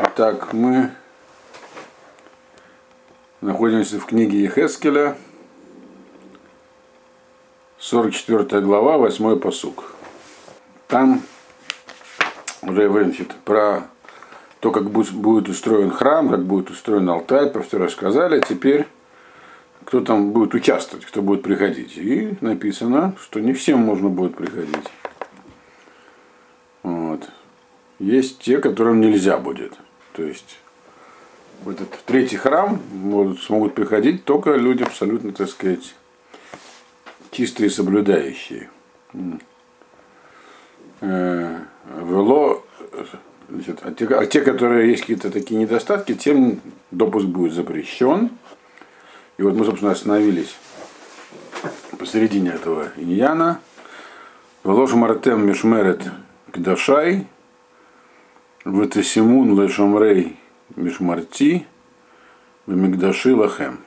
Итак, мы находимся в книге Ехескеля, 44 глава, 8 посук. Там уже значит, про то, как будет устроен храм, как будет устроен алтарь, про все рассказали. Теперь кто там будет участвовать, кто будет приходить. И написано, что не всем можно будет приходить. Вот. Есть те, которым нельзя будет. То есть в этот третий храм могут, смогут приходить только люди абсолютно, так сказать, чистые соблюдающие. Э, вело, значит, а, те, а те, которые есть какие-то такие недостатки, тем допуск будет запрещен. И вот мы, собственно, остановились посередине этого иньяна. Велош Мартем Мишмерет Кдашай, Ветесимун Лешамрей Мишмарти, Мигдаши Лахем.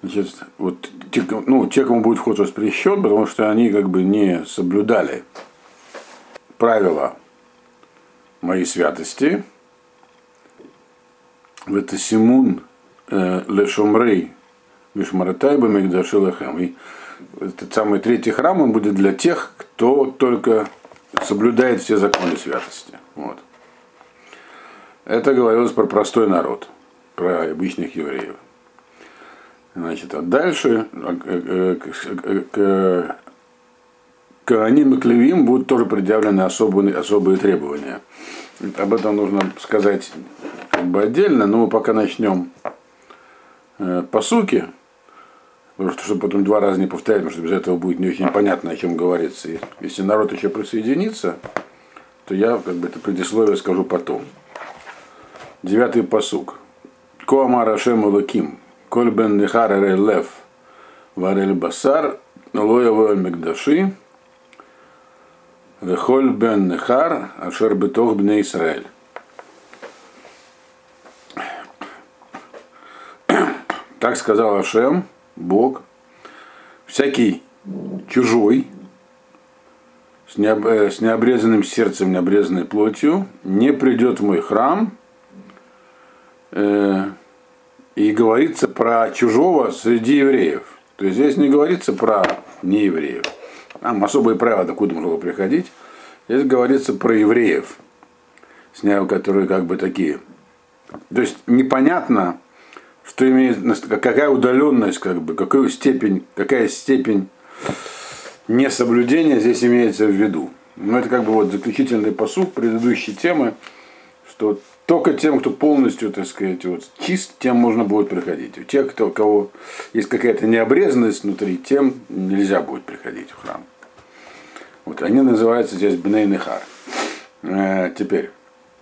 Значит, вот те, ну, те, кому будет вход воспрещен, потому что они как бы не соблюдали правила моей святости. Это Симун э, Лешомрей Мишмаратайба Мигдаши Лахем. И этот самый третий храм он будет для тех, кто только соблюдает все законы святости. Вот. Это говорилось про простой народ, про обычных евреев. Значит, а дальше к Коаним и Клевим будут тоже предъявлены особые, особые требования. Об этом нужно сказать как бы отдельно, но мы пока начнем э, по суке, потому что чтобы потом два раза не повторять, потому что без этого будет не очень понятно, о чем говорится. И если народ еще присоединится, то я как бы это предисловие скажу потом. Девятый посук. Коамар Ашем Луким, Коль бен Нихар Лев, Варель Басар, Лоя Мегдаши, Вехоль бен Нехар, Ашер Бетох Бне Исраэль. Так сказал Ашем, Бог, всякий чужой, с, необ, э, с необрезанным сердцем, необрезанной плотью, не придет в мой храм, э, и говорится про чужого среди евреев. То есть здесь не говорится про неевреев. Там особые правила, докуда было приходить. Здесь говорится про евреев, которые как бы такие. То есть непонятно, что имеет, какая удаленность, как бы, какую степень, какая степень несоблюдения здесь имеется в виду. Но это как бы вот заключительный посуд предыдущей темы, что только тем, кто полностью, так сказать, вот, чист, тем можно будет приходить. У тех, кто, у кого есть какая-то необрезанность внутри, тем нельзя будет приходить в храм. Вот, они называются здесь Бней Нехар. Э, теперь.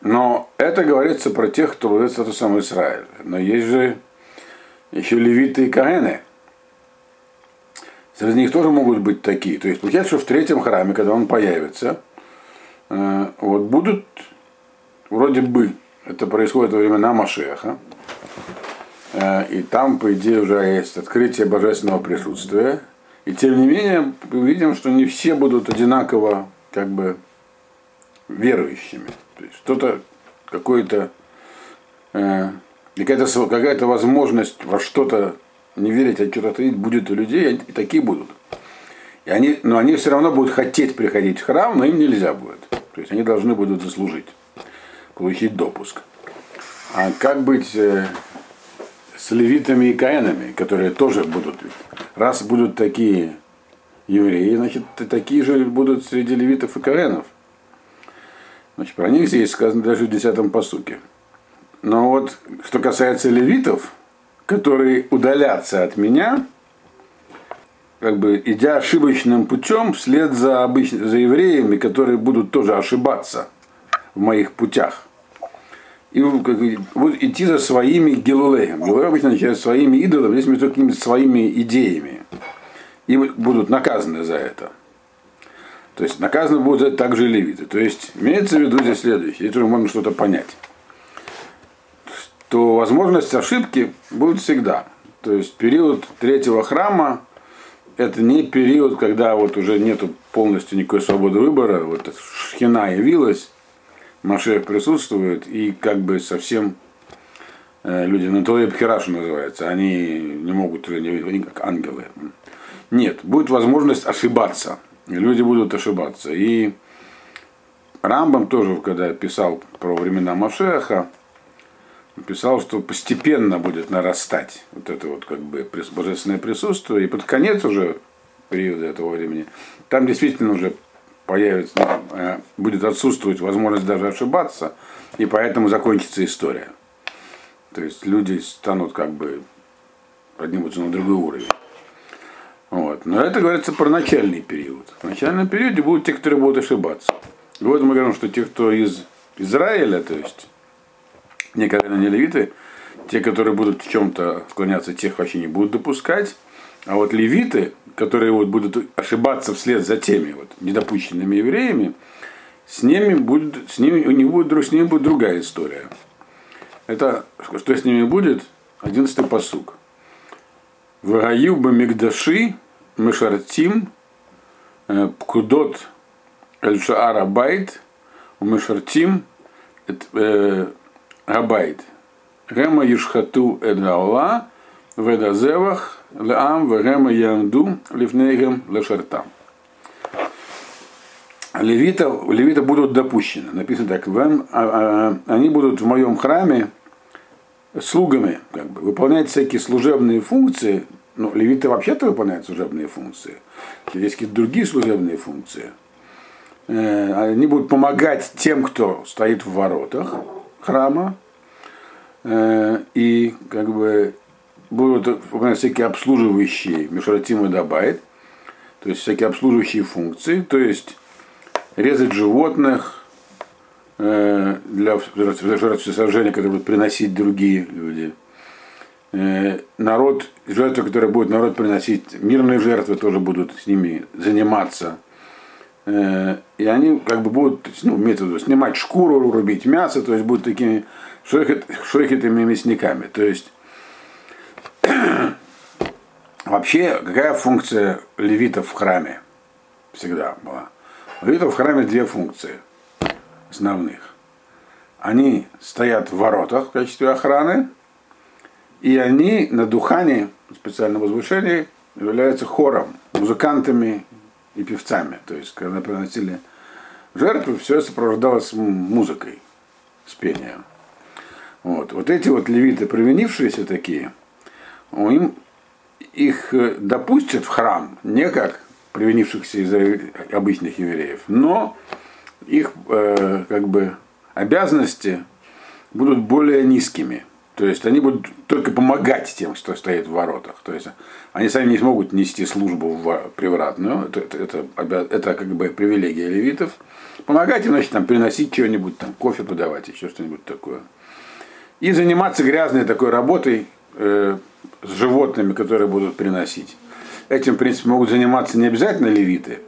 Но это говорится про тех, кто будет статус сам Израиль. Но есть же еще левиты и каэны. Среди них тоже могут быть такие. То есть получается, что в третьем храме, когда он появится, э, вот будут вроде бы это происходит во времена Машеха. Э, и там, по идее, уже есть открытие божественного присутствия. И тем не менее, мы увидим, что не все будут одинаково как бы верующими. То есть что-то, какое-то, э, какая-то, какая-то возможность во что-то не верить, а что-то будет у людей, и такие будут. И они, но они все равно будут хотеть приходить в храм, но им нельзя будет. То есть они должны будут заслужить получить допуск. А как быть э, с левитами и каинами, которые тоже будут, раз будут такие евреи, значит, такие же будут среди левитов и каинов. Значит, про них здесь сказано даже в 10 посуке. Но вот, что касается левитов, которые удалятся от меня, как бы идя ошибочным путем вслед за, обыч... за евреями, которые будут тоже ошибаться в моих путях и будут идти за своими гилулеем. Гилулей обычно начинают своими идолами, здесь между какими-то своими идеями. И будут наказаны за это. То есть наказаны будут за это также левиты. То есть имеется в виду здесь следующее, здесь уже можно что-то понять. То возможность ошибки будет всегда. То есть период третьего храма это не период, когда вот уже нету полностью никакой свободы выбора, вот шхина явилась, Машех присутствует, и как бы совсем э, люди, ну то Хирашу называется, они не могут, они как ангелы. Нет, будет возможность ошибаться. Люди будут ошибаться. И Рамбам тоже, когда писал про времена Машеха, писал, что постепенно будет нарастать вот это вот как бы божественное присутствие, и под конец уже периода этого времени, там действительно уже появится, э, будет отсутствовать возможность даже ошибаться, и поэтому закончится история. То есть люди станут как бы поднимутся на другой уровень. Вот. Но это говорится про начальный период. В начальном периоде будут те, которые будут ошибаться. И вот мы говорим, что те, кто из Израиля, то есть коэны, не левиты, те, которые будут в чем-то склоняться, тех вообще не будут допускать. А вот левиты, которые вот будут ошибаться вслед за теми вот недопущенными евреями, с ними будет, с ними, у них будет, с ними будет другая история. Это, что с ними будет? Одиннадцатый посук. Вагаю мигдаши мешартим э, пкудот эльшаара байт мешартим Габайт. Гема Юшхату Эдаула, Ведазевах, Леам, Вегема Янду, Лифнейгем, Лешартам. Левита, левита будут допущены. Написано так, вам, а, а, они будут в моем храме слугами, как бы, выполнять всякие служебные функции. Ну, левиты вообще-то выполняют служебные функции. Есть какие-то другие служебные функции. Э, они будут помогать тем, кто стоит в воротах храма, э, и как бы будут всякие обслуживающие Мишратим и Дабайт, то есть всякие обслуживающие функции, то есть резать животных э, для жертвосожжения, которые будут приносить другие люди. Э, народ, жертвы, которые будут народ приносить, мирные жертвы тоже будут с ними заниматься. Э, и они как бы будут ну, методу снимать шкуру, рубить мясо, то есть будут такими шойхетами мясниками. То есть вообще какая функция левитов в храме всегда была? У левитов в храме две функции основных. Они стоят в воротах в качестве охраны, и они на духане, специальном возвышении, являются хором, музыкантами и певцами. То есть, когда приносили жертву, все сопровождалось музыкой, с пением. Вот, вот эти вот левиты, провинившиеся такие, им, их э, допустят в храм не как привинившихся из обычных евреев, но их э, как бы обязанности будут более низкими. То есть они будут только помогать тем, кто стоит в воротах. То есть они сами не смогут нести службу в привратную. Это, это, это, это как бы привилегия левитов. Помогать им, значит, там, приносить что-нибудь, там, кофе подавать, еще что-нибудь такое. И заниматься грязной такой работой э, с животными, которые будут приносить. Этим, в принципе, могут заниматься не обязательно левиты.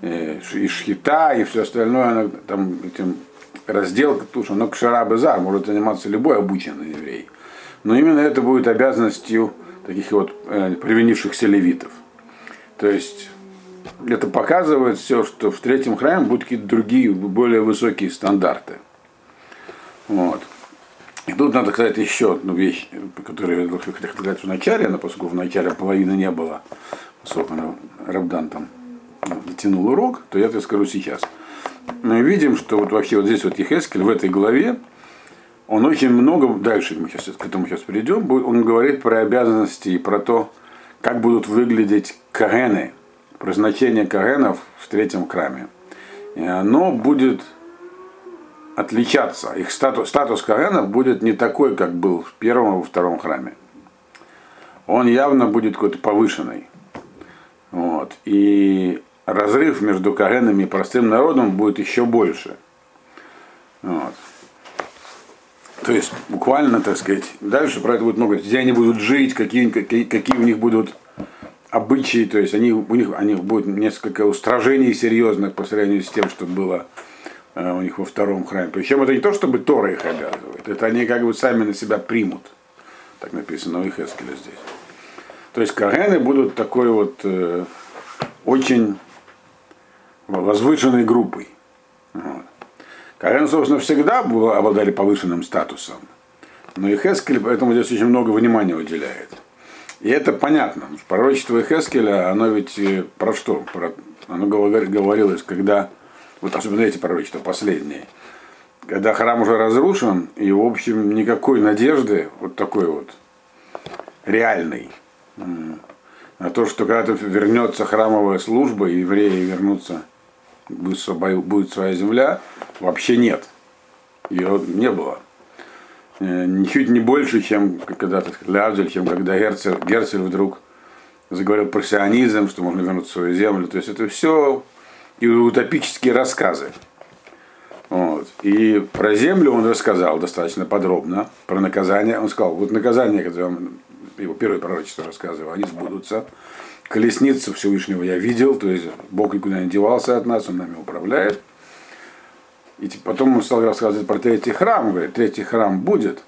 Э, и шхита, и все остальное, там, этим разделка туша, но кшара базар может заниматься любой обученный еврей. Но именно это будет обязанностью таких вот э, привинившихся левитов. То есть это показывает все, что в третьем храме будут какие-то другие, более высокие стандарты. Вот. И тут надо сказать еще одну вещь, которую я хотел сказать в начале, но поскольку в начале половины не было, поскольку Рабдан там тянул урок, то я это скажу сейчас мы видим, что вот вообще вот здесь вот Ехескель в этой главе, он очень много, дальше мы сейчас к этому сейчас перейдем, он говорит про обязанности и про то, как будут выглядеть кагены, про значение кагенов в третьем храме. И оно будет отличаться. Их статус, статус кагенов будет не такой, как был в первом и во втором храме. Он явно будет какой-то повышенный. Вот. И разрыв между Кагенами и простым народом будет еще больше. Вот. То есть буквально, так сказать, дальше про это будет много, где они будут жить, какие, какие, какие у них будут обычаи, то есть они, у них они будут несколько устражений серьезных по сравнению с тем, что было э, у них во втором храме. Причем это не то, чтобы Тора их обязывает, это они как бы сами на себя примут. Так написано у Ихескеля здесь. То есть Кагены будут такой вот э, очень возвышенной группой. Вот. Коэны, собственно, всегда был, обладали повышенным статусом. Но и Хескель поэтому здесь очень много внимания уделяет. И это понятно. Пророчество Хескеля, оно ведь э, про что? Про, оно говорилось, когда, вот особенно эти пророчества, последние, когда храм уже разрушен, и, в общем, никакой надежды, вот такой вот, реальной, на то, что когда-то вернется храмовая служба, и евреи вернутся, будет, будет своя земля, вообще нет. Ее не было. Э, ничуть не больше, чем когда-то Лявзель, чем когда Герцель, Герцель вдруг заговорил про сионизм, что можно вернуть свою землю. То есть это все и утопические рассказы. Вот. И про землю он рассказал достаточно подробно, про наказание. Он сказал, вот наказание, которое он, его первое пророчество рассказывал, они сбудутся. Колесницу Всевышнего я видел, то есть Бог никуда не девался от нас, Он нами управляет. И потом он стал рассказывать про третий храм, говорит, третий храм будет.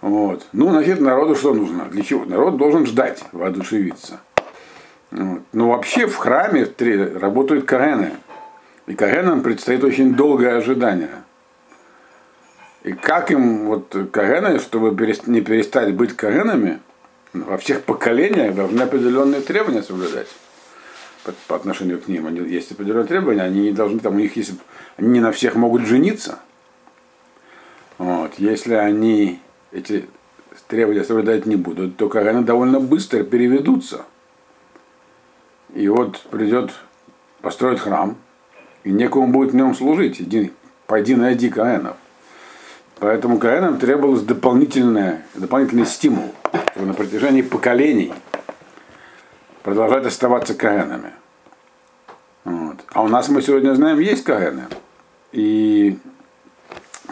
Вот. Ну, значит, народу что нужно? Для чего? Народ должен ждать, воодушевиться. Вот. Но вообще в храме работают карены. И кагенам предстоит очень долгое ожидание. И как им, вот кагены, чтобы не перестать быть кагенами, во всех поколениях должны определенные требования соблюдать по, по отношению к ним. Они, есть определенные требования, они не должны, там у них есть, они не на всех могут жениться. Вот. Если они эти требования соблюдать не будут, то они довольно быстро переведутся. И вот придет, построить храм, и некому будет в нем служить. Иди, пойди найди Каэнов. Поэтому Каэнам требовалось дополнительное, дополнительный стимул, на протяжении поколений продолжать оставаться Каэнами. Вот. А у нас, мы сегодня знаем, есть Каэны. И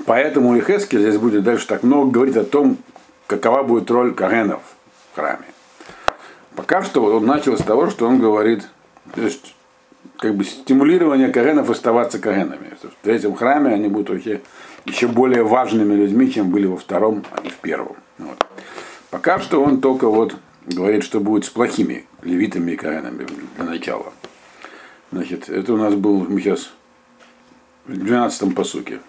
поэтому и Хески здесь будет дальше так много говорить о том, какова будет роль Каэнов в храме. Пока что он начал с того, что он говорит, то есть как бы стимулирование Каэнов оставаться Каэнами. В третьем храме они будут вообще еще более важными людьми, чем были во втором, а не в первом. Вот. Пока что он только вот говорит, что будет с плохими левитами и Каэнами для начала. Значит, это у нас был, мы сейчас в 12-м посуке.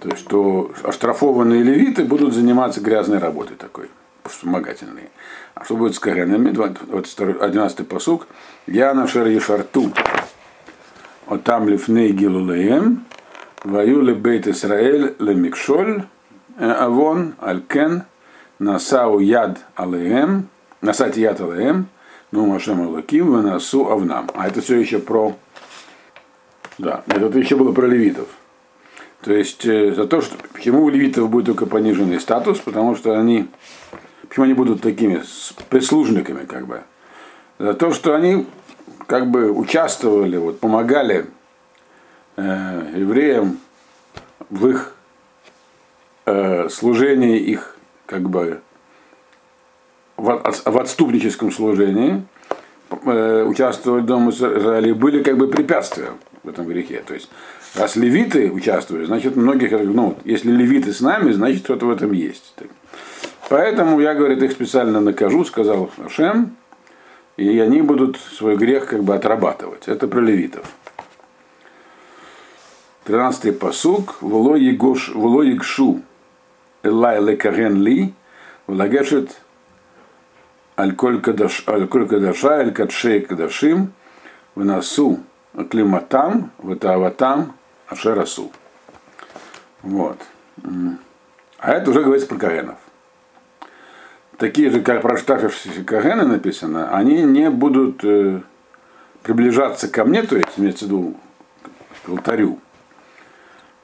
То есть, что оштрафованные левиты будут заниматься грязной работой такой, вспомогательной. А что будет с Каренами? 11-й посук. Я на шер ешарту. Вот там лифней гилулеем. Ваю бейт Исраэль ле микшоль. Э, авон алькен. Насау яд алеем. Насать яд алеем ну Машем Алаким, Ванасу Авнам. А это все еще про... Да, это еще было про левитов. То есть э, за то, что почему у левитов будет только пониженный статус, потому что они, почему они будут такими прислужниками, как бы, за то, что они как бы участвовали, вот, помогали э, евреям в их э, служении их как бы в отступническом служении, э, участвовали в Доме Израиля, были как бы препятствия в этом грехе. То есть, раз левиты участвовали, значит, многих, ну, если левиты с нами, значит, что-то в этом есть. Поэтому я, говорит, их специально накажу, сказал Ашем, и они будут свой грех как бы отрабатывать. Это про левитов. 13-й посук. Вло егшу элай лекарен ли, влагешет Аль-Коль Кадаша, Аль-Кадшей Кадашим, в носу Климатам, в Тааватам, Ашерасу. Вот. А это уже говорится про Каенов. Такие же, как проштафившиеся Кагены написано, они не будут э, приближаться ко мне, то есть имеется в виду к алтарю,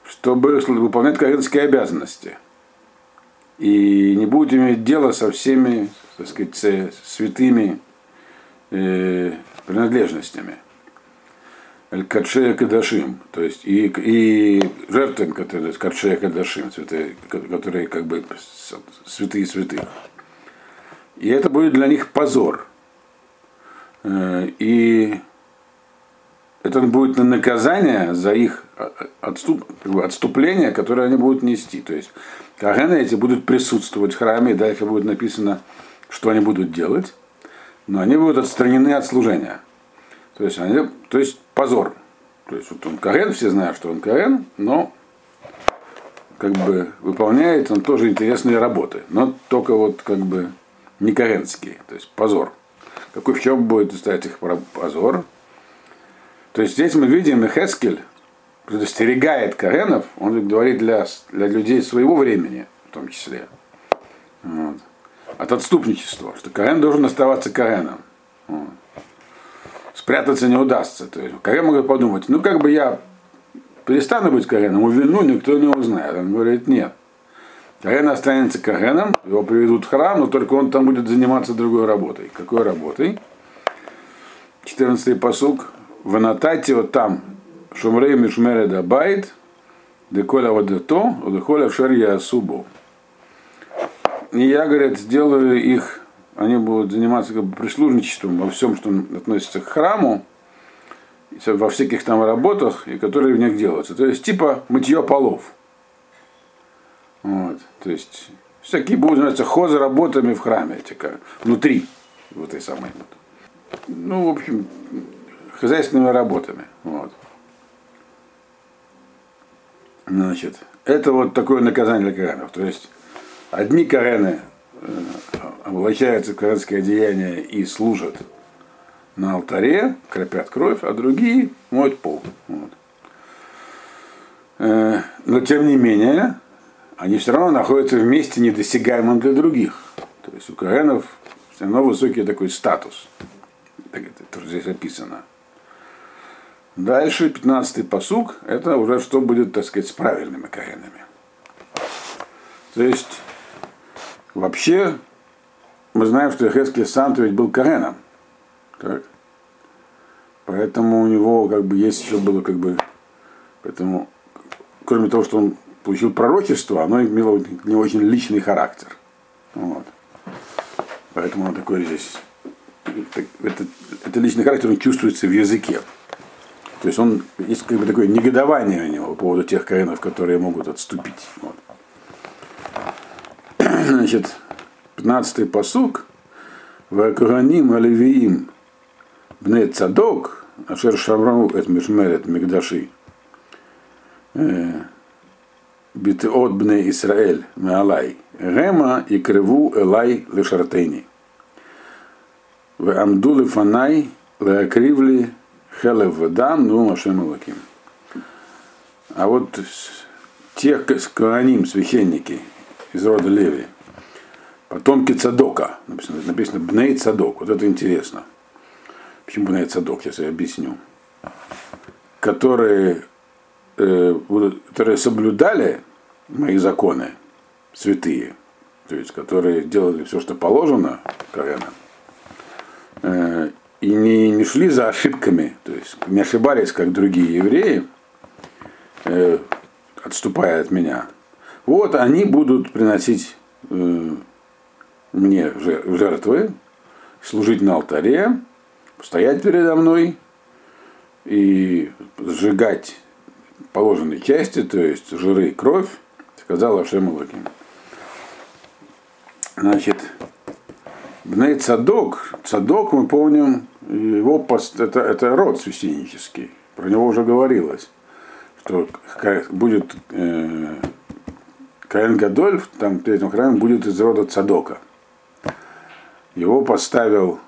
чтобы выполнять кагенские обязанности. И не будут иметь дело со всеми так сказать, святыми э, принадлежностями. Кадшея Кадашим, то есть и, и жертвам, которые Кадшея Кадашим, святые, которые как бы святые святых. И это будет для них позор. Э, и это будет на наказание за их отступ, отступление, которое они будут нести. То есть Кагены эти будут присутствовать в храме, да, дальше будет написано что они будут делать, но они будут отстранены от служения. То есть, они, то есть позор. То есть вот он Карен, все знают, что он Карен, но как бы выполняет он тоже интересные работы, но только вот как бы не каренские, то есть позор. Какой в чем будет, кстати, их позор? То есть здесь мы видим, Хескель предостерегает Каренов, он говорит для, для людей своего времени, в том числе, вот, от отступничества, что Карен должен оставаться Кареном. Вот. Спрятаться не удастся. То есть Карен может подумать, ну как бы я перестану быть Кареном, увину, никто не узнает. Он говорит, нет. Карен останется Кареном, его приведут в храм, но только он там будет заниматься другой работой. Какой работой? 14-й посуг. В Анатате вот там Шумрей Мишмереда Байт, Деколя Вадето, Деколя Шерья Асубу. И я, говорит, сделаю их, они будут заниматься как бы прислужничеством во всем, что относится к храму, во всяких там работах, и которые в них делаются. То есть типа мытье полов. Вот. То есть всякие будут заниматься хоза работами в храме, типа, внутри вот этой самой. Ну, в общем, хозяйственными работами. Вот. Значит, это вот такое наказание для каренов. То есть одни карены э, облачаются в каренское одеяние и служат на алтаре, кропят кровь, а другие моют пол. Вот. Э, но тем не менее, они все равно находятся в месте для других. То есть у каренов все равно высокий такой статус. Это здесь описано. Дальше 15-й посуг, это уже что будет, так сказать, с правильными коренами. То есть, вообще, мы знаем, что Хескель сам ведь был Кареном. Так? Поэтому у него как бы есть еще было как бы, поэтому, кроме того, что он получил пророчество, оно имело не очень личный характер. Вот. Поэтому он такой здесь, это, это личный характер, он чувствуется в языке. То есть он есть как бы такое негодование у него по поводу тех коинов, которые могут отступить. Вот. Значит, 15-й посук. Вакуганим Аливиим Бне Цадок, Ашер Шаврау Эт Мишмерет Мигдаши. Э, Битеот Бне Исраэль Меалай. Гема и Креву Элай Лешартейни. В Амдулы Фанай Леакривли Хелев Ведам, ну Машем Лаким. А вот те Коаним, священники из рода Леви, потомки Цадока, написано, написано Бней Цадок, вот это интересно. Почему Бней Цадок, сейчас я объясню. Которые, э, которые соблюдали мои законы, святые, то есть которые делали все, что положено Коэнам, э, и не, не шли за ошибками, то есть не ошибались, как другие евреи, э, отступая от меня. Вот они будут приносить э, мне жертвы, служить на алтаре, стоять передо мной и сжигать положенные части, то есть жиры и кровь, сказал Ашем Лаким. Значит, Бней Цадок, Цадок, мы помним, его пост, это, это род священнический. Про него уже говорилось, что будет э, Каин Гадоль, там в третьем храме, будет из рода Цадока. Его поставил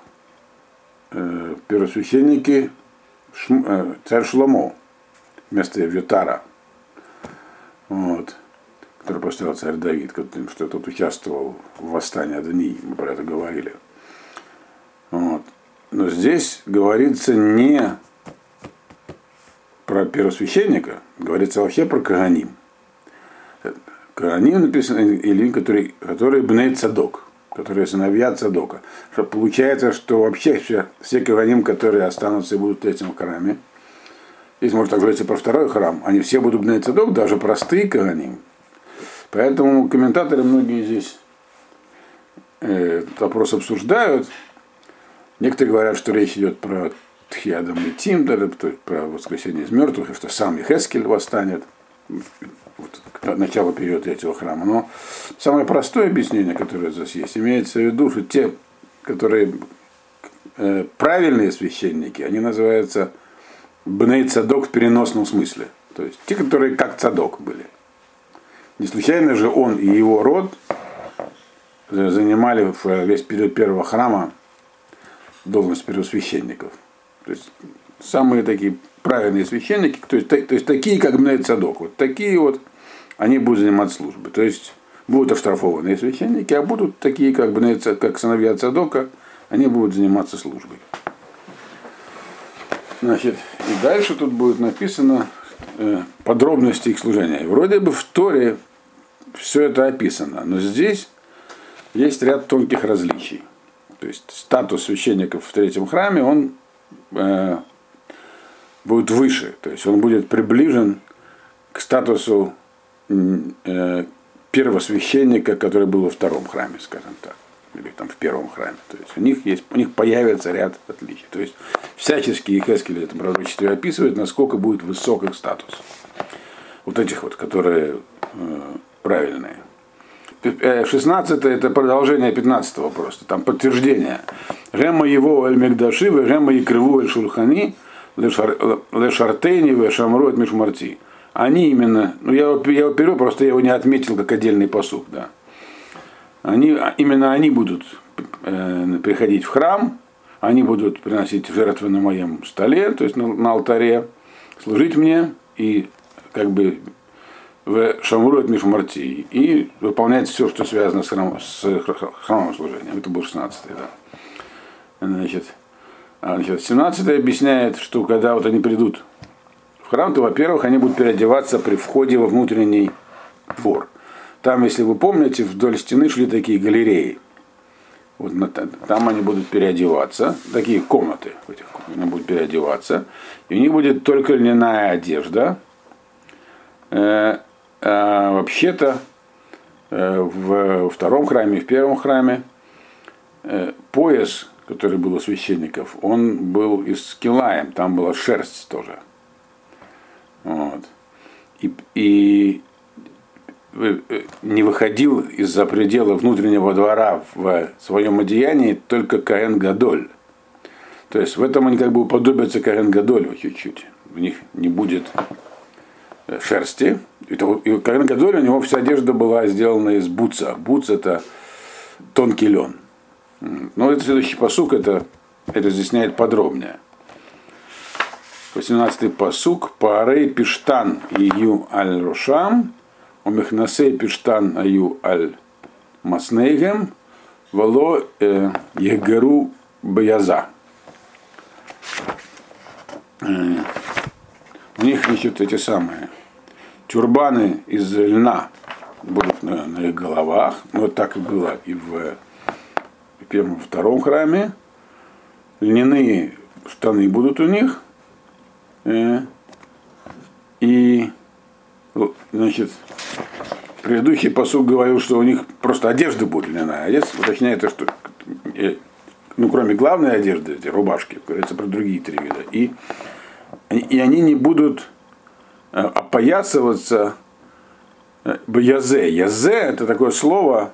э, первосвященники Шм, э, царь Шломо вместо Евютара. Вот который поставил царь Давид, что тот участвовал в восстании Адонии, мы про это говорили. Вот. Но здесь говорится не про первосвященника, говорится вообще про Каганим. Каганим написано, или который, который Бней Цадок, которые сыновья Цадока. Что получается, что вообще все, все Каганим, которые останутся и будут в третьем храме, здесь можно так говорить про второй храм, они все будут Бней Цадок, даже простые Каганим, Поэтому комментаторы многие здесь э, этот вопрос обсуждают. Некоторые говорят, что речь идет про Тхиадам и Тим, про воскресение из мертвых, и что сам Хескель восстанет вот, начало периода третьего храма. Но самое простое объяснение, которое здесь есть, имеется в виду, что те, которые э, правильные священники, они называются Бней Цадок в переносном смысле. То есть те, которые как Цадок были. Не случайно же он и его род занимали в весь период первого храма должность первосвященников. То есть самые такие правильные священники, то есть, то есть такие, как Бней Цадок. Вот такие вот, они будут заниматься службой. То есть будут оштрафованные священники, а будут такие, как, Бней, как сыновья Цадока, они будут заниматься службой. Значит, и дальше тут будет написано э, подробности их служения. Вроде бы в Торе все это описано, но здесь есть ряд тонких различий. То есть статус священников в третьем храме, он э, будет выше, то есть он будет приближен к статусу э, первосвященника, который был во втором храме, скажем так, или там в первом храме. То есть у них есть, у них появится ряд отличий. То есть всячески их Хескель в этом пророчестве описывает, насколько будет высок их статус. Вот этих вот, которые э, правильные. 16 э, это продолжение 15 просто, там подтверждение. Гема его эль мегдаши, гема и криву эль шурхани, лешартейни, вешамру мишмарти. Они именно, ну я я его перевел, просто я его не отметил как отдельный посуд, да. Они, именно они будут э, приходить в храм, они будут приносить жертвы на моем столе, то есть на, на алтаре, служить мне и как бы в Шамурот Мишмарти и выполнять все, что связано с, храм, с храмовым служением. Это был 16 да. Значит, а, значит, 17 объясняет, что когда вот они придут в храм, то, во-первых, они будут переодеваться при входе во внутренний двор. Там, если вы помните, вдоль стены шли такие галереи. Вот там они будут переодеваться, такие комнаты, в этих они будут переодеваться, и у них будет только льняная одежда. Э, а вообще-то э, в втором храме, в первом храме э, пояс, который был у священников, он был из килаем, там была шерсть тоже. Вот. И, и Э, не выходил из-за предела внутреннего двора в своем одеянии только Каэн Гадоль. То есть в этом они как бы уподобятся Каэн Гадолю чуть-чуть. У них не будет шерсти. И Каэн Гадоль, у него вся одежда была сделана из буца. Буц это тонкий лен. Но это следующий посук, это, это разъясняет подробнее. 18-й посук. Парей пиштан ию аль рошам Умехнасей пиштан аю аль маснейгем, вало э, егеру бояза. Э, у них, значит, эти самые тюрбаны из льна будут на, на их головах. Но вот так и было и в первом, втором храме. Льняные штаны будут у них. Э, и, значит, Предыдущий посуд говорил, что у них просто одежда будет льняная. А здесь уточняет, что э, ну, кроме главной одежды, эти рубашки, говорится про другие три вида. И, и они не будут опоясываться э, язе. Язе это такое слово,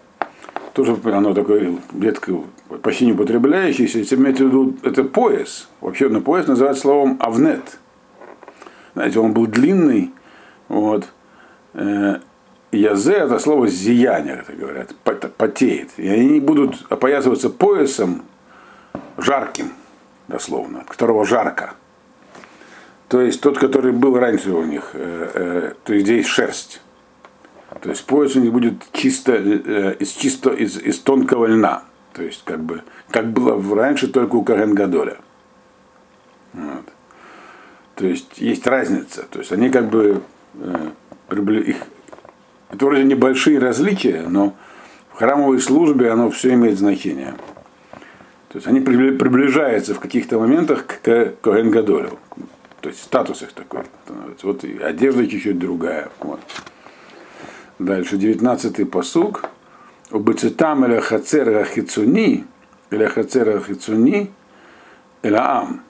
тоже оно такое редко почти не употребляющееся, если иметь в виду, это пояс. Вообще на пояс называют словом авнет. Знаете, он был длинный, вот, Язе это слово зияние, это говорят, потеет. И они будут опоясываться поясом жарким, дословно, от которого жарко. То есть тот, который был раньше у них, э, э, то есть здесь шерсть. То есть пояс у них будет чисто э, из чисто из, из тонкого льна. То есть как бы как было раньше только у Карен Гадоля. Вот. То есть есть разница. То есть они как бы их это вроде небольшие различия, но в храмовой службе оно все имеет значение. То есть они приближаются в каких-то моментах к Коэн. То есть статус их такой становится. Вот и одежда чуть-чуть другая. Вот. Дальше, 19-й посуг. Убыцетам или хацера хицуни, или хацера хицуни, ам.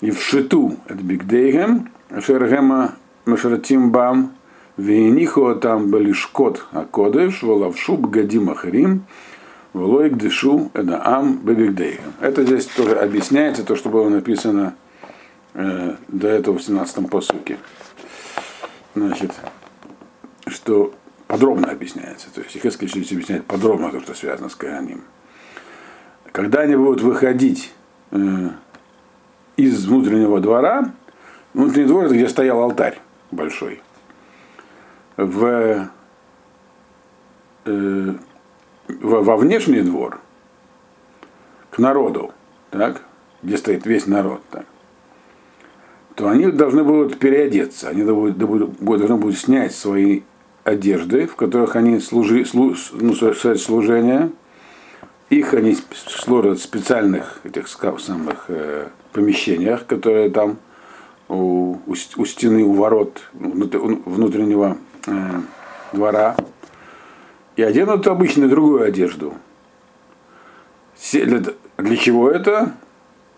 И в шиту от бигдейгем, ашергема машратим бам, Вейнихо там балишкот акодыш, волавшу бгадим ахарим, волоик дышу эдаам бебигдейгам. Это здесь тоже объясняется то, что было написано э, до этого в 17-м посуке. Значит, что подробно объясняется. То есть Ихескель здесь объясняет подробно то, что связано с Каганим. Когда они будут выходить э, из внутреннего двора, внутренний двор где стоял алтарь большой, в, э, во внешний двор, к народу, так, где стоит весь народ, так, то они должны будут переодеться, они должны будут снять свои одежды, в которых они служи, слу, ну, служение. Их они сложат в специальных этих самых э, помещениях, которые там у, у, у стены, у ворот внутреннего э, двора. И оденут обычно другую одежду. Для, для чего это?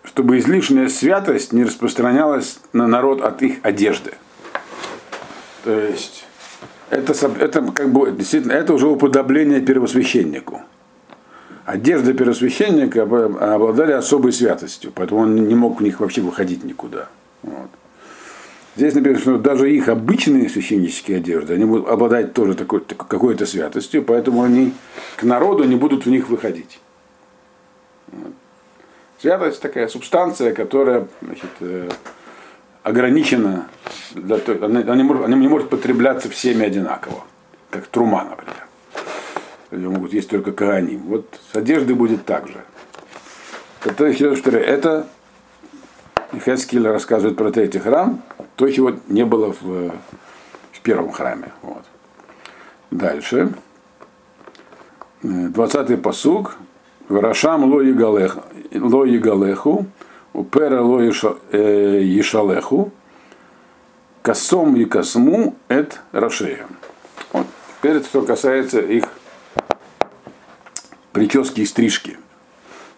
Чтобы излишняя святость не распространялась на народ от их одежды. То есть это, это как бы действительно это уже уподобление первосвященнику. Одежда первосвященника обладали особой святостью, поэтому он не мог в них вообще выходить никуда. Вот. Здесь написано, что даже их обычные священнические одежды, они будут обладать тоже такой, какой-то святостью, поэтому они к народу не будут в них выходить. Святость такая субстанция, которая значит, э, ограничена, она, не может, она не может потребляться всеми одинаково, как трума, например. Ее могут есть только каганим. Вот с одеждой будет так же. Это, Хескель рассказывает про третий храм, то, чего не было в, в первом храме. Вот. Дальше. 20-й посуг. Варашам ло егалеху, Упера ло ешалеху, косом и косму эт рашея. Вот. Теперь что касается их прически и стрижки.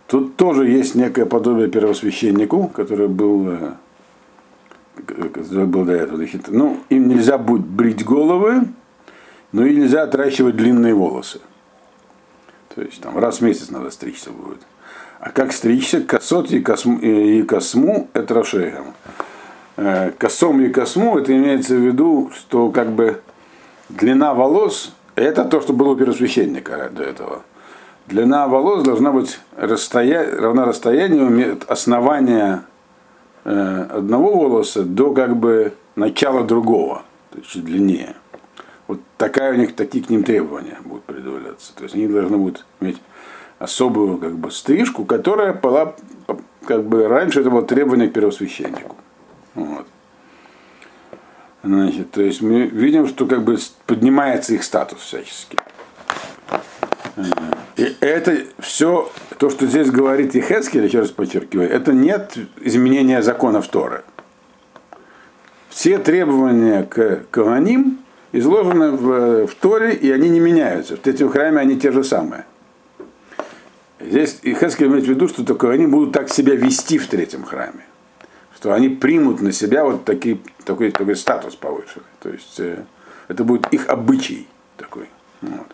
Тут тоже есть некое подобие первосвященнику, который был, который был до этого. Ну, им нельзя будет брить головы, но и нельзя отращивать длинные волосы. То есть там раз в месяц надо стричься будет. А как стричься? Косот и, косму, и косму это рошейгам. Э, косом и косму это имеется в виду, что как бы длина волос это то, что было у первосвященника до этого. Длина волос должна быть расстоя... равна расстоянию от основания э, одного волоса до как бы начала другого, то есть длиннее. Вот такая у них, такие к ним требования будут предъявляться. То есть они должны будут иметь особую как бы стрижку, которая была как бы раньше это было требование к первосвященнику. Вот. Значит, то есть мы видим, что как бы поднимается их статус всячески. И это все, то, что здесь говорит Ехескель, еще раз подчеркиваю, это нет изменения законов Торы. Все требования к Каваним изложены в, в Торе, и они не меняются. В третьем храме они те же самые. Здесь Ихескель имеет в виду, что только они будут так себя вести в третьем храме. Что они примут на себя вот такие, такой, такой статус повышенный. То есть э, это будет их обычай такой. Вот.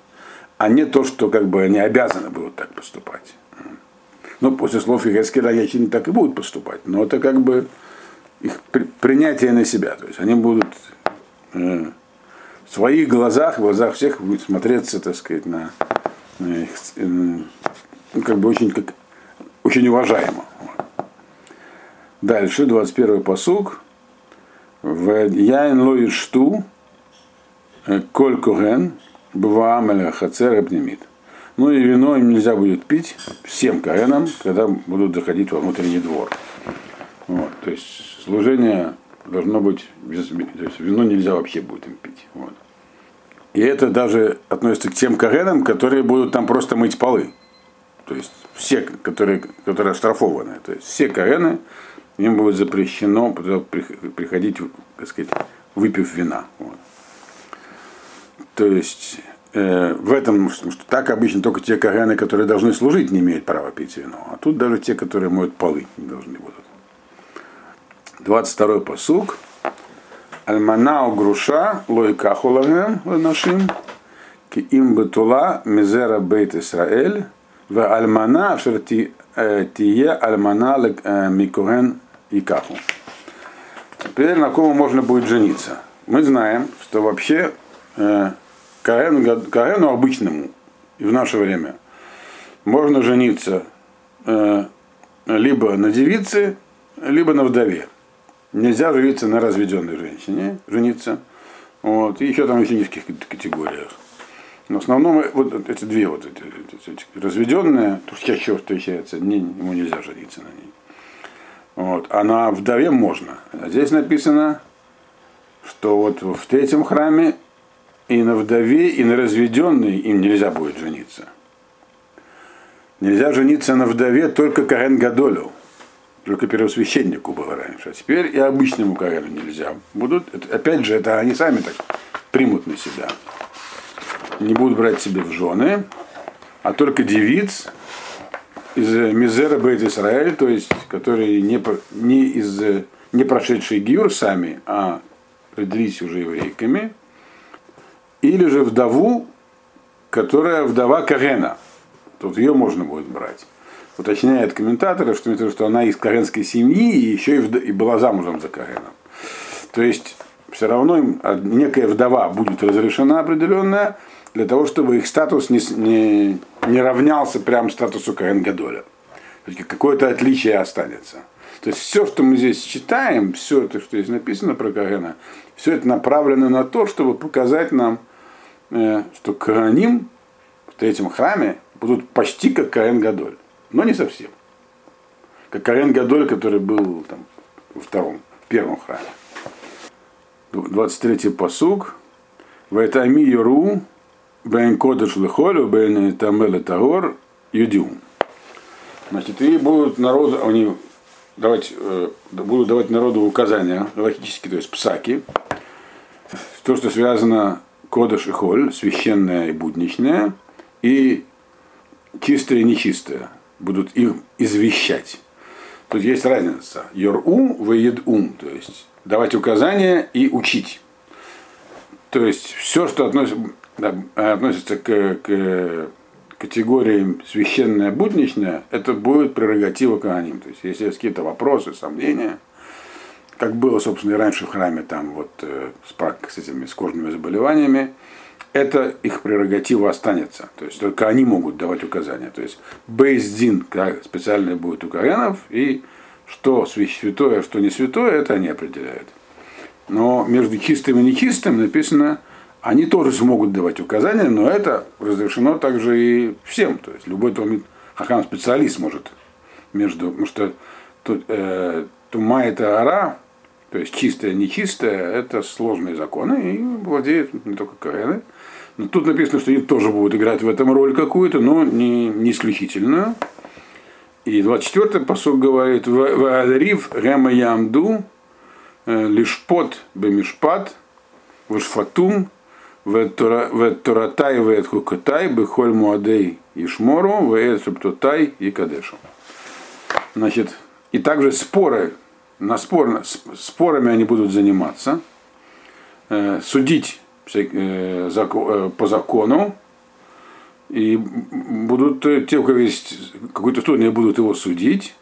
А не то, что как бы они обязаны будут так поступать. Ну, после слов Ихескеля они так и будут поступать. Но это как бы их при, принятие на себя. То есть они будут э, в своих глазах, в глазах всех будет смотреться, так сказать, на, на их, э, ну, как бы очень, как, очень уважаемо. Дальше, 21 посуг. В Яин лои шту, э, коль коген, бываамеля хацер пнемит. Ну и вино им нельзя будет пить всем коэнам, когда будут заходить во внутренний двор. Вот, то есть служение должно быть без, то есть вино нельзя вообще будет им пить. Вот. И это даже относится к тем коэнам, которые будут там просто мыть полы. То есть все, которые, которые оштрафованы. То есть все Коэны, им будет запрещено приходить, так сказать, выпив вина. Вот. То есть э, в этом, что так обычно только те Коэны, которые должны служить, не имеют права пить вино. А тут даже те, которые моют полы, не должны будут. 22-й посуг. Альманау груша лойка хулагем нашим ки им бетула мизера бейт Исраэль в альмана тие альмана микуген и каху. Теперь на ком можно будет жениться? Мы знаем, что вообще э, Каэну обычному и в наше время можно жениться э, либо на девице, либо на вдове. Нельзя жениться на разведенной женщине, жениться. Вот, и еще там еще низких категориях. Но в основном вот эти две вот эти, эти, эти разведенные, чаще встречается, не, ему нельзя жениться на ней. Вот. А на вдове можно. А здесь написано, что вот в третьем храме и на вдове, и на разведенной им нельзя будет жениться. Нельзя жениться на вдове только Карен Гадолю. Только первосвященнику было раньше. А теперь и обычному Карену нельзя. Будут, опять же, это они сами так примут на себя. Не будут брать себе в жены, а только девиц из Мизера Бейт Исраэль, то есть, которые не, не, из, не прошедшие гиур сами, а родились уже еврейками, или же вдову, которая вдова Карена. Тут ее можно будет брать. Уточняет комментаторы, что, что она из каренской семьи и еще и, вд... и была замужем за Кареном. То есть все равно им некая вдова будет разрешена определенная, для того, чтобы их статус не, не, не равнялся прям статусу Карен Гадоля. Какое-то отличие останется. То есть все, что мы здесь читаем, все это, что здесь написано про Карена, все это направлено на то, чтобы показать нам, э, что Караним в третьем храме будут почти как Карен Гадоль, но не совсем. Как Карен Гадоль, который был там, во втором, в первом храме. 23-й посуг. Вайтами Юру Бен Кодыш Лехолю, Бен Тамеле Тагор, Юдиум. Значит, и будут народу, они давать, э, будут давать народу указания, логические, то есть псаки, то, что связано Кодыш и Холь, священное и будничное, и чистое и нечистое, будут их извещать. Тут есть разница. Йор-ум, ум, то есть давать указания и учить. То есть все, что относится, да, относится к, к категории священная будничная, это будет прерогатива каноним. То есть, если есть какие-то вопросы, сомнения, как было, собственно, и раньше в храме, там вот э, с, с этими с кожными заболеваниями, это их прерогатива останется. То есть только они могут давать указания. То есть Бейздин специально будет у Коранов, и что святое, что не святое, это они определяют. Но между чистым и нечистым написано они тоже смогут давать указания, но это разрешено также и всем. То есть любой хахам специалист может между, потому что тут, э, тума это ара, то есть чистое, нечистое, это сложные законы, и владеют не только Коэны. Но тут написано, что они тоже будут играть в этом роль какую-то, но не, не исключительную. И 24-й посуд говорит, Ваарив Рема Ямду, э, Лишпот Бемишпат, Вашфатум, Ветторатай вет хукатай, бехоль муадей ишмору, вет шептотай и кадешу. Значит, и также споры, на спор, спорами они будут заниматься, э, судить э, э, по закону, и будут те, у кого есть какой-то суд, они будут его судить,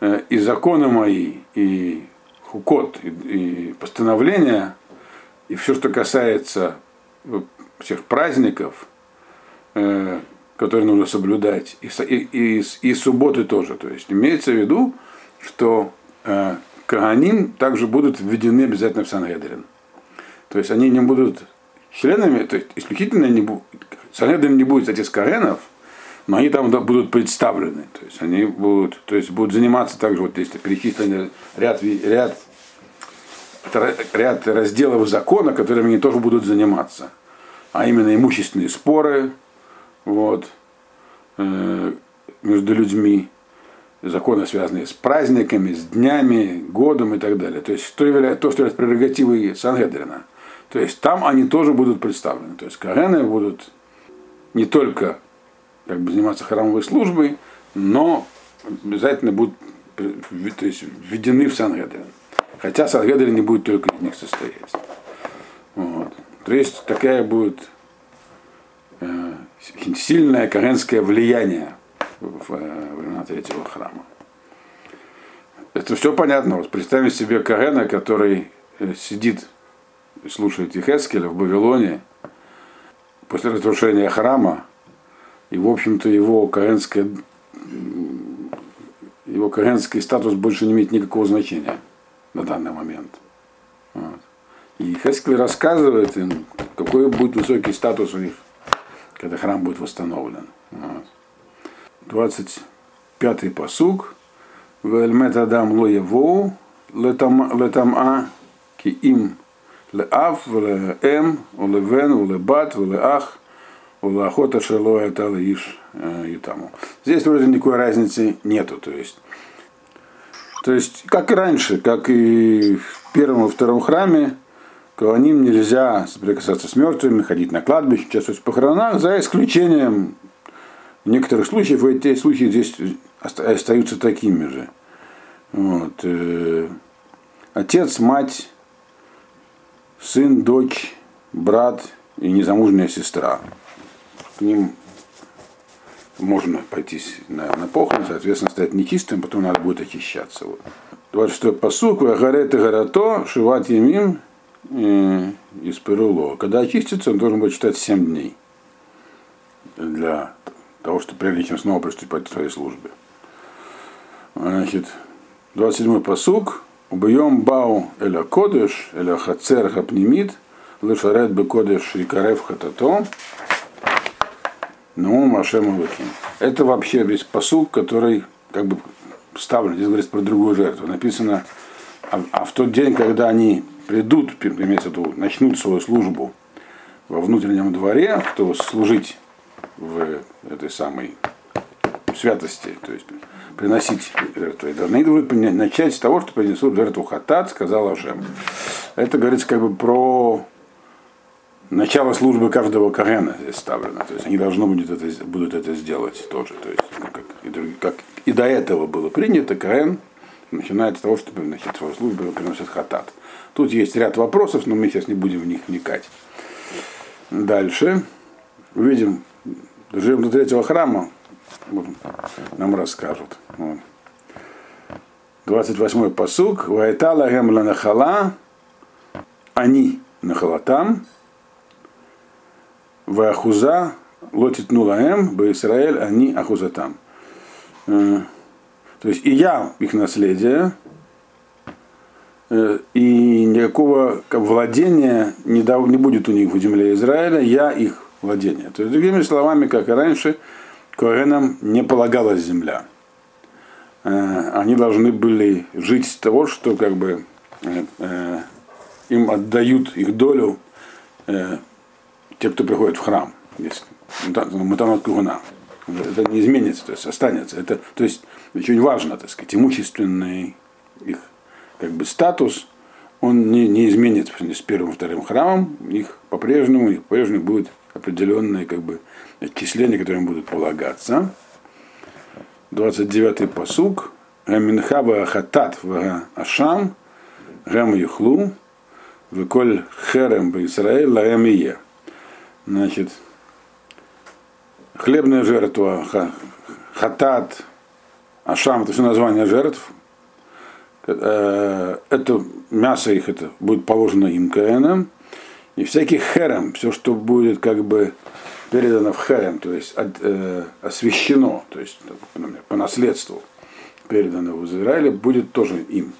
и законы мои, и хукот, и, и постановления и все, что касается э, всех праздников, э, которые нужно соблюдать, и, и, и, и субботы тоже. То есть имеется в виду, что э, Каганим также будут введены обязательно в Сангедрин. То есть они не будут членами, то есть исключительно не будут, Сангедрин не будет, кстати, с Каренов, но они там будут представлены. То есть они будут, то есть будут заниматься также, вот если перечислены ряд, ряд ряд разделов закона, которыми они тоже будут заниматься. А именно имущественные споры вот, э, между людьми, законы, связанные с праздниками, с днями, годом и так далее. То есть то, то что является прерогативой Сангедрина. То есть там они тоже будут представлены. То есть Карены будут не только как бы, заниматься храмовой службой, но обязательно будут то есть, введены в Сангедрин. Хотя Сангедрин не будет только из них состоять. Вот. То есть такая будет э, сильное каренское влияние в, в времена третьего храма. Это все понятно. Вот представим себе Кагена, который э, сидит и слушает Ихескеля в Вавилоне после разрушения храма, и, в общем-то, его каэнское его каэнский статус больше не имеет никакого значения на данный момент. Вот. И Хескель рассказывает им, какой будет высокий статус у них, когда храм будет восстановлен. Вот. 25-й посуг. Вельмет Адам ло его летама ки им леав леэм улевен улебат улеах улахота шело это иш ютаму. Здесь вроде никакой разницы нету. То есть, то есть, как и раньше, как и в первом и втором храме, Коаним нельзя соприкасаться с мертвыми, ходить на кладбище, участвовать в похоронах, за исключением некоторых случаев, эти случаи здесь остаются такими же. Вот. Э, отец, мать, сын, дочь, брат и незамужняя сестра. К ним можно пойти на, на похороны, соответственно, стать нечистым, потом надо будет очищаться. Вот. 26 посук, Вагарет и Гарато, Шиват Емим, из Перуло. Когда очистится, он должен будет читать 7 дней для того, чтобы прежде чем снова приступать к своей службе. Значит, 27-й посуг. Убьем бау эля кодыш, эля хацер хапнимит, лышарет бы кодыш и карев хатато, ну, Машем Это вообще весь посуг, который как бы ставлен, здесь говорится про другую жертву. Написано, а, а в тот день, когда они придут, имеется в виду, начнут свою службу во внутреннем дворе, чтобы служить в этой самой святости, то есть приносить жертву. И должны будут начать с того, что принесут жертву хатат, сказал Ашем. Это говорится как бы про начало службы каждого Карена здесь ставлено. То есть они должны будут это, будут это сделать тоже. То есть, как, и, как и до этого было принято, Карен начинает с того, что значит, свою службу приносит хатат. Тут есть ряд вопросов, но мы сейчас не будем в них вникать. Дальше. Увидим, живем до третьего храма, нам расскажут. Вот. 28-й посук. Вайтала гемла нахала, они нахалатам, вахуза лотит нулаем, бы Израиль, они ахузатам. Э, то есть и я их наследие, Э, и никакого владения не, дав, не будет у них в земле Израиля, я их владение. То есть, другими словами, как и раньше, Коэнам не полагалась земля. Э, они должны были жить с того, что как бы им отдают их долю те, кто приходит в храм. Матанот Кугуна. Это не изменится, то есть останется. Это, то есть очень важно, так сказать, имущественный их как бы статус, он не, не изменится с первым вторым храмом, у них по-прежнему, у них по-прежнему будет определенные как бы, отчисления, которые им будут полагаться. 29-й посуг. Гаминхаба хатат в Ашам, Гам Юхлу, Виколь Херем в Израиль, Лаэм Значит, хлебная жертва, хатат, Ашам, это все название жертв, Э, это мясо их это будет положено им Каэном, и всякий херем, все, что будет как бы передано в херем, то есть от, э, освящено, то есть например, по наследству передано в Израиле, будет тоже им.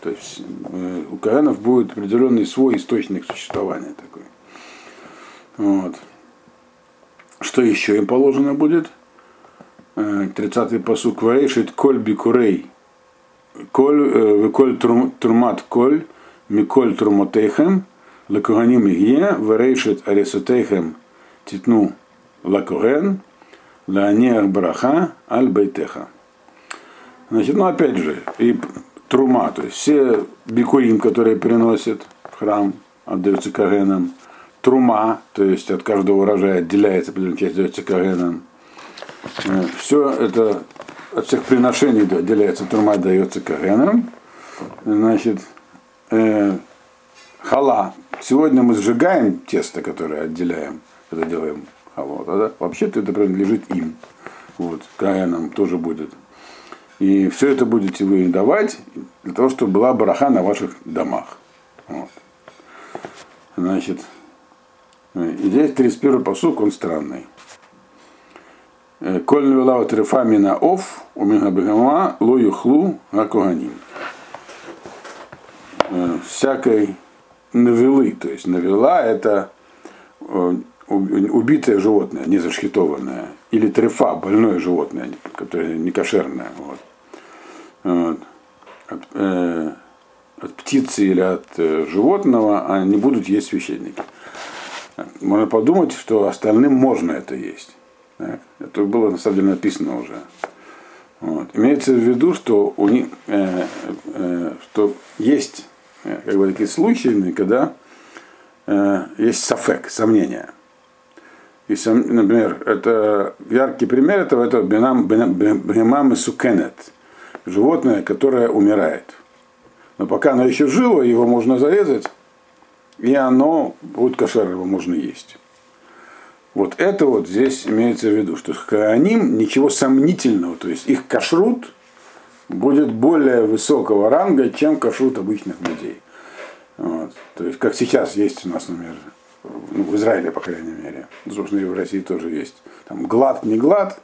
То есть э, у Каэнов будет определенный свой источник существования такой. Вот. Что еще им положено будет? 30-й посук Варейшит Коль Бикурей коль, веколь турмат коль, миколь турмотейхем, лекоганим игье, верейшит аресотейхем титну лакоген, лаанех браха аль бейтеха. Значит, ну опять же, и трума, то есть все бикурим, которые приносят в храм, отдаются кагенам, трума, то есть от каждого урожая отделяется определенная часть, дается кагенам. Все это от всех приношений отделяется турма, дается кагенам. Значит, э, хала. Сегодня мы сжигаем тесто, которое отделяем, когда делаем халу. Да? Вообще-то это принадлежит им. Вот, каэнам тоже будет. И все это будете вы давать для того, чтобы была бараха на ваших домах. Вот. Значит, и здесь 31 посук, он странный. Коль навела трефами на оф, у меня ло юхлу акуганим. Всякой навелы, то есть навела это убитое животное, не зашхитованное, или трефа, больное животное, которое не кошерное. Вот. От, э, от птицы или от э, животного они будут есть священники. Можно подумать, что остальным можно это есть. Это было на самом деле написано уже. Вот. Имеется в виду, что, у них, э, э, что есть э, как бы такие случаи, когда э, есть сафек, сомнения. И, например, это яркий пример этого это бенам, бенам и сукенет, животное, которое умирает. Но пока оно еще живо, его можно зарезать, и оно будет кошер, его можно есть. Вот это вот здесь имеется в виду, что хааним ничего сомнительного, то есть их кашрут будет более высокого ранга, чем кашрут обычных людей. Вот. То есть, как сейчас есть у нас, например, ну, в Израиле, по крайней мере, собственно, и в России тоже есть, там глад, не глад,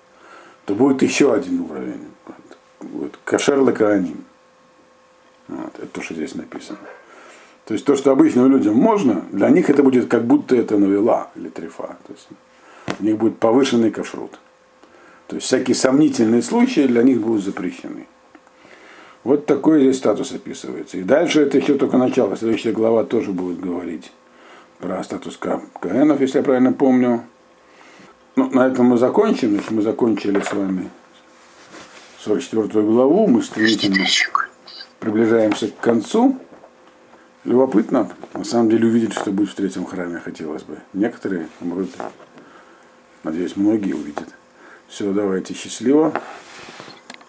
то будет еще один уровень. Будет кашер лакааним. Вот, это то, что здесь написано. То есть то, что обычным людям можно, для них это будет как будто это навела или трефа. То есть у них будет повышенный кашрут. То есть всякие сомнительные случаи для них будут запрещены. Вот такой здесь статус описывается. И дальше это еще только начало. Следующая глава тоже будет говорить про статус Каэнов, если я правильно помню. Ну, на этом мы закончим. Значит, мы закончили с вами 44 главу. Мы стремительно приближаемся к концу. Любопытно, на самом деле, увидеть, что будет в третьем храме, хотелось бы. Некоторые, может, надеюсь, многие увидят. Все, давайте, счастливо.